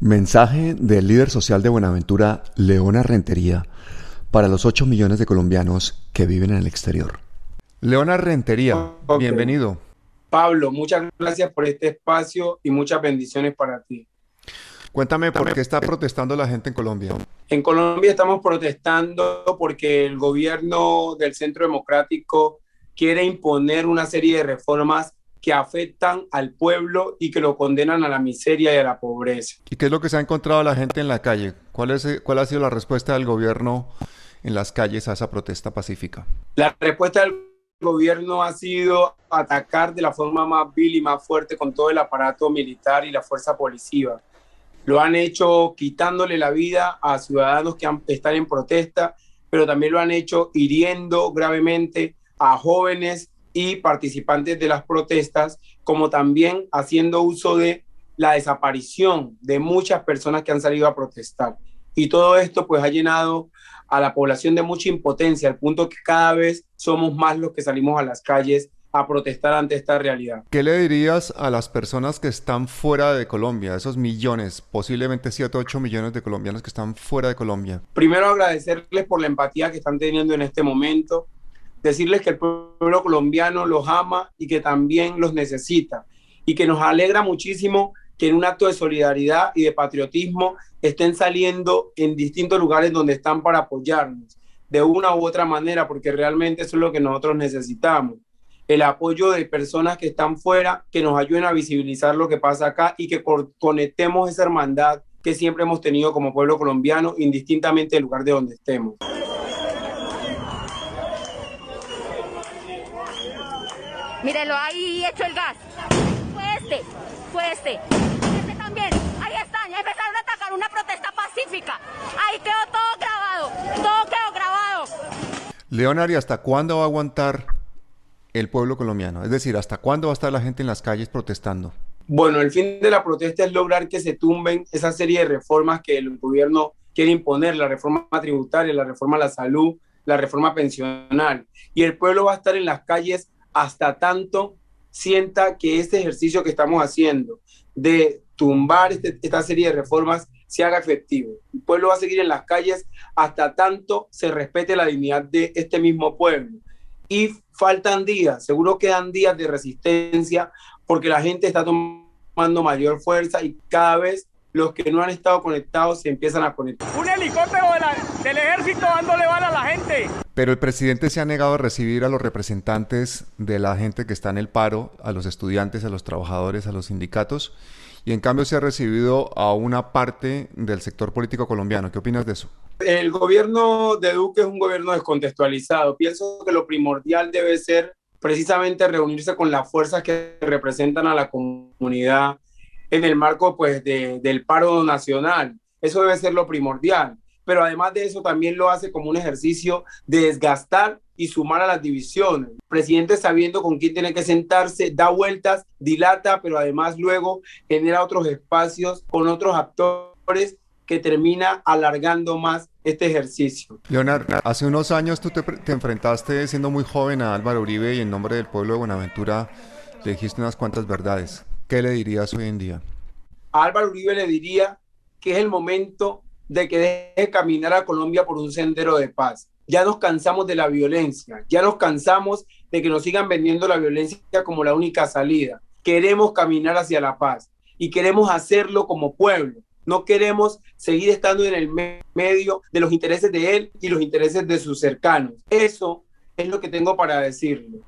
Mensaje del líder social de Buenaventura, Leona Rentería, para los 8 millones de colombianos que viven en el exterior. Leona Rentería, bienvenido. Pablo, muchas gracias por este espacio y muchas bendiciones para ti. Cuéntame por qué está protestando la gente en Colombia. En Colombia estamos protestando porque el gobierno del Centro Democrático quiere imponer una serie de reformas que afectan al pueblo y que lo condenan a la miseria y a la pobreza. ¿Y qué es lo que se ha encontrado la gente en la calle? ¿Cuál, es, cuál ha sido la respuesta del gobierno en las calles a esa protesta pacífica? La respuesta del gobierno ha sido atacar de la forma más vil y más fuerte con todo el aparato militar y la fuerza policiva. Lo han hecho quitándole la vida a ciudadanos que están en protesta, pero también lo han hecho hiriendo gravemente a jóvenes y participantes de las protestas, como también haciendo uso de la desaparición de muchas personas que han salido a protestar. Y todo esto pues ha llenado a la población de mucha impotencia, al punto que cada vez somos más los que salimos a las calles a protestar ante esta realidad. ¿Qué le dirías a las personas que están fuera de Colombia, esos millones, posiblemente 7 o 8 millones de colombianos que están fuera de Colombia? Primero agradecerles por la empatía que están teniendo en este momento, decirles que el pueblo colombiano los ama y que también los necesita y que nos alegra muchísimo que en un acto de solidaridad y de patriotismo estén saliendo en distintos lugares donde están para apoyarnos de una u otra manera, porque realmente eso es lo que nosotros necesitamos. El apoyo de personas que están fuera, que nos ayuden a visibilizar lo que pasa acá y que conectemos esa hermandad que siempre hemos tenido como pueblo colombiano, indistintamente del lugar de donde estemos. Mírelo, ahí hecho el gas. Fue este, fue este. Este también. Ahí están, ya empezaron a atacar una protesta pacífica. Ahí quedó todo grabado, todo quedó grabado. Leonard, ¿y hasta cuándo va a aguantar el pueblo colombiano? Es decir, ¿hasta cuándo va a estar la gente en las calles protestando? Bueno, el fin de la protesta es lograr que se tumben esa serie de reformas que el gobierno quiere imponer, la reforma tributaria, la reforma a la salud, la reforma pensional. Y el pueblo va a estar en las calles hasta tanto sienta que este ejercicio que estamos haciendo de tumbar este, esta serie de reformas se haga efectivo. El pueblo va a seguir en las calles hasta tanto se respete la dignidad de este mismo pueblo. Y faltan días, seguro quedan días de resistencia porque la gente está tomando mayor fuerza y cada vez los que no han estado conectados se empiezan a conectar. Un helicóptero del ejército dándole bala a la gente. Pero el presidente se ha negado a recibir a los representantes de la gente que está en el paro, a los estudiantes, a los trabajadores, a los sindicatos, y en cambio se ha recibido a una parte del sector político colombiano. ¿Qué opinas de eso? El gobierno de Duque es un gobierno descontextualizado. Pienso que lo primordial debe ser precisamente reunirse con las fuerzas que representan a la comunidad en el marco pues, del paro nacional. Eso debe ser lo primordial pero además de eso también lo hace como un ejercicio de desgastar y sumar a las divisiones. El presidente sabiendo con quién tiene que sentarse, da vueltas, dilata, pero además luego genera otros espacios con otros actores que termina alargando más este ejercicio. Leonardo, hace unos años tú te, te, enfrentaste siendo muy joven a Álvaro Uribe y en nombre del pueblo de Buenaventura le dijiste unas cuantas verdades. ¿Qué le dirías hoy en día? A Álvaro Uribe le diría que es el momento de que deje caminar a Colombia por un sendero de paz. Ya nos cansamos de la violencia, ya nos cansamos de que nos sigan vendiendo la violencia como la única salida. Queremos caminar hacia la paz y queremos hacerlo como pueblo. No queremos seguir estando en el medio de los intereses de él y los intereses de sus cercanos. Eso es lo que tengo para decirle.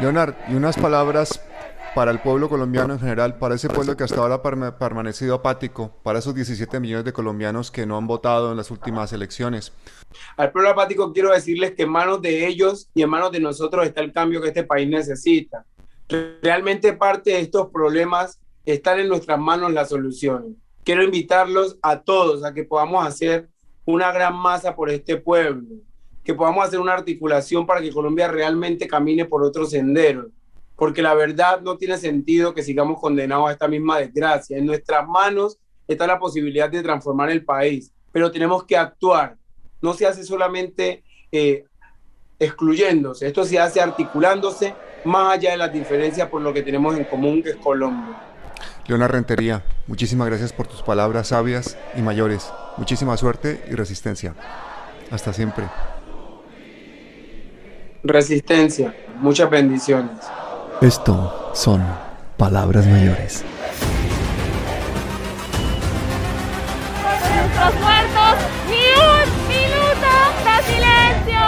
Leonard, y unas palabras para el pueblo colombiano en general, para ese pueblo que hasta ahora ha permanecido apático, para esos 17 millones de colombianos que no han votado en las últimas elecciones? Al pueblo apático quiero decirles que en manos de ellos y en manos de nosotros está el cambio que este país necesita. Realmente parte de estos problemas están en nuestras manos las soluciones. Quiero invitarlos a todos a que podamos hacer una gran masa por este pueblo, que podamos hacer una articulación para que Colombia realmente camine por otro sendero, porque la verdad no tiene sentido que sigamos condenados a esta misma desgracia. En nuestras manos está la posibilidad de transformar el país, pero tenemos que actuar. No se hace solamente eh, excluyéndose, esto se hace articulándose más allá de las diferencias por lo que tenemos en común, que es Colombia. Leona Rentería, muchísimas gracias por tus palabras sabias y mayores. Muchísima suerte y resistencia. Hasta siempre. Resistencia. Muchas bendiciones. Esto son palabras mayores. Nuestros muertos, ni un minuto de silencio.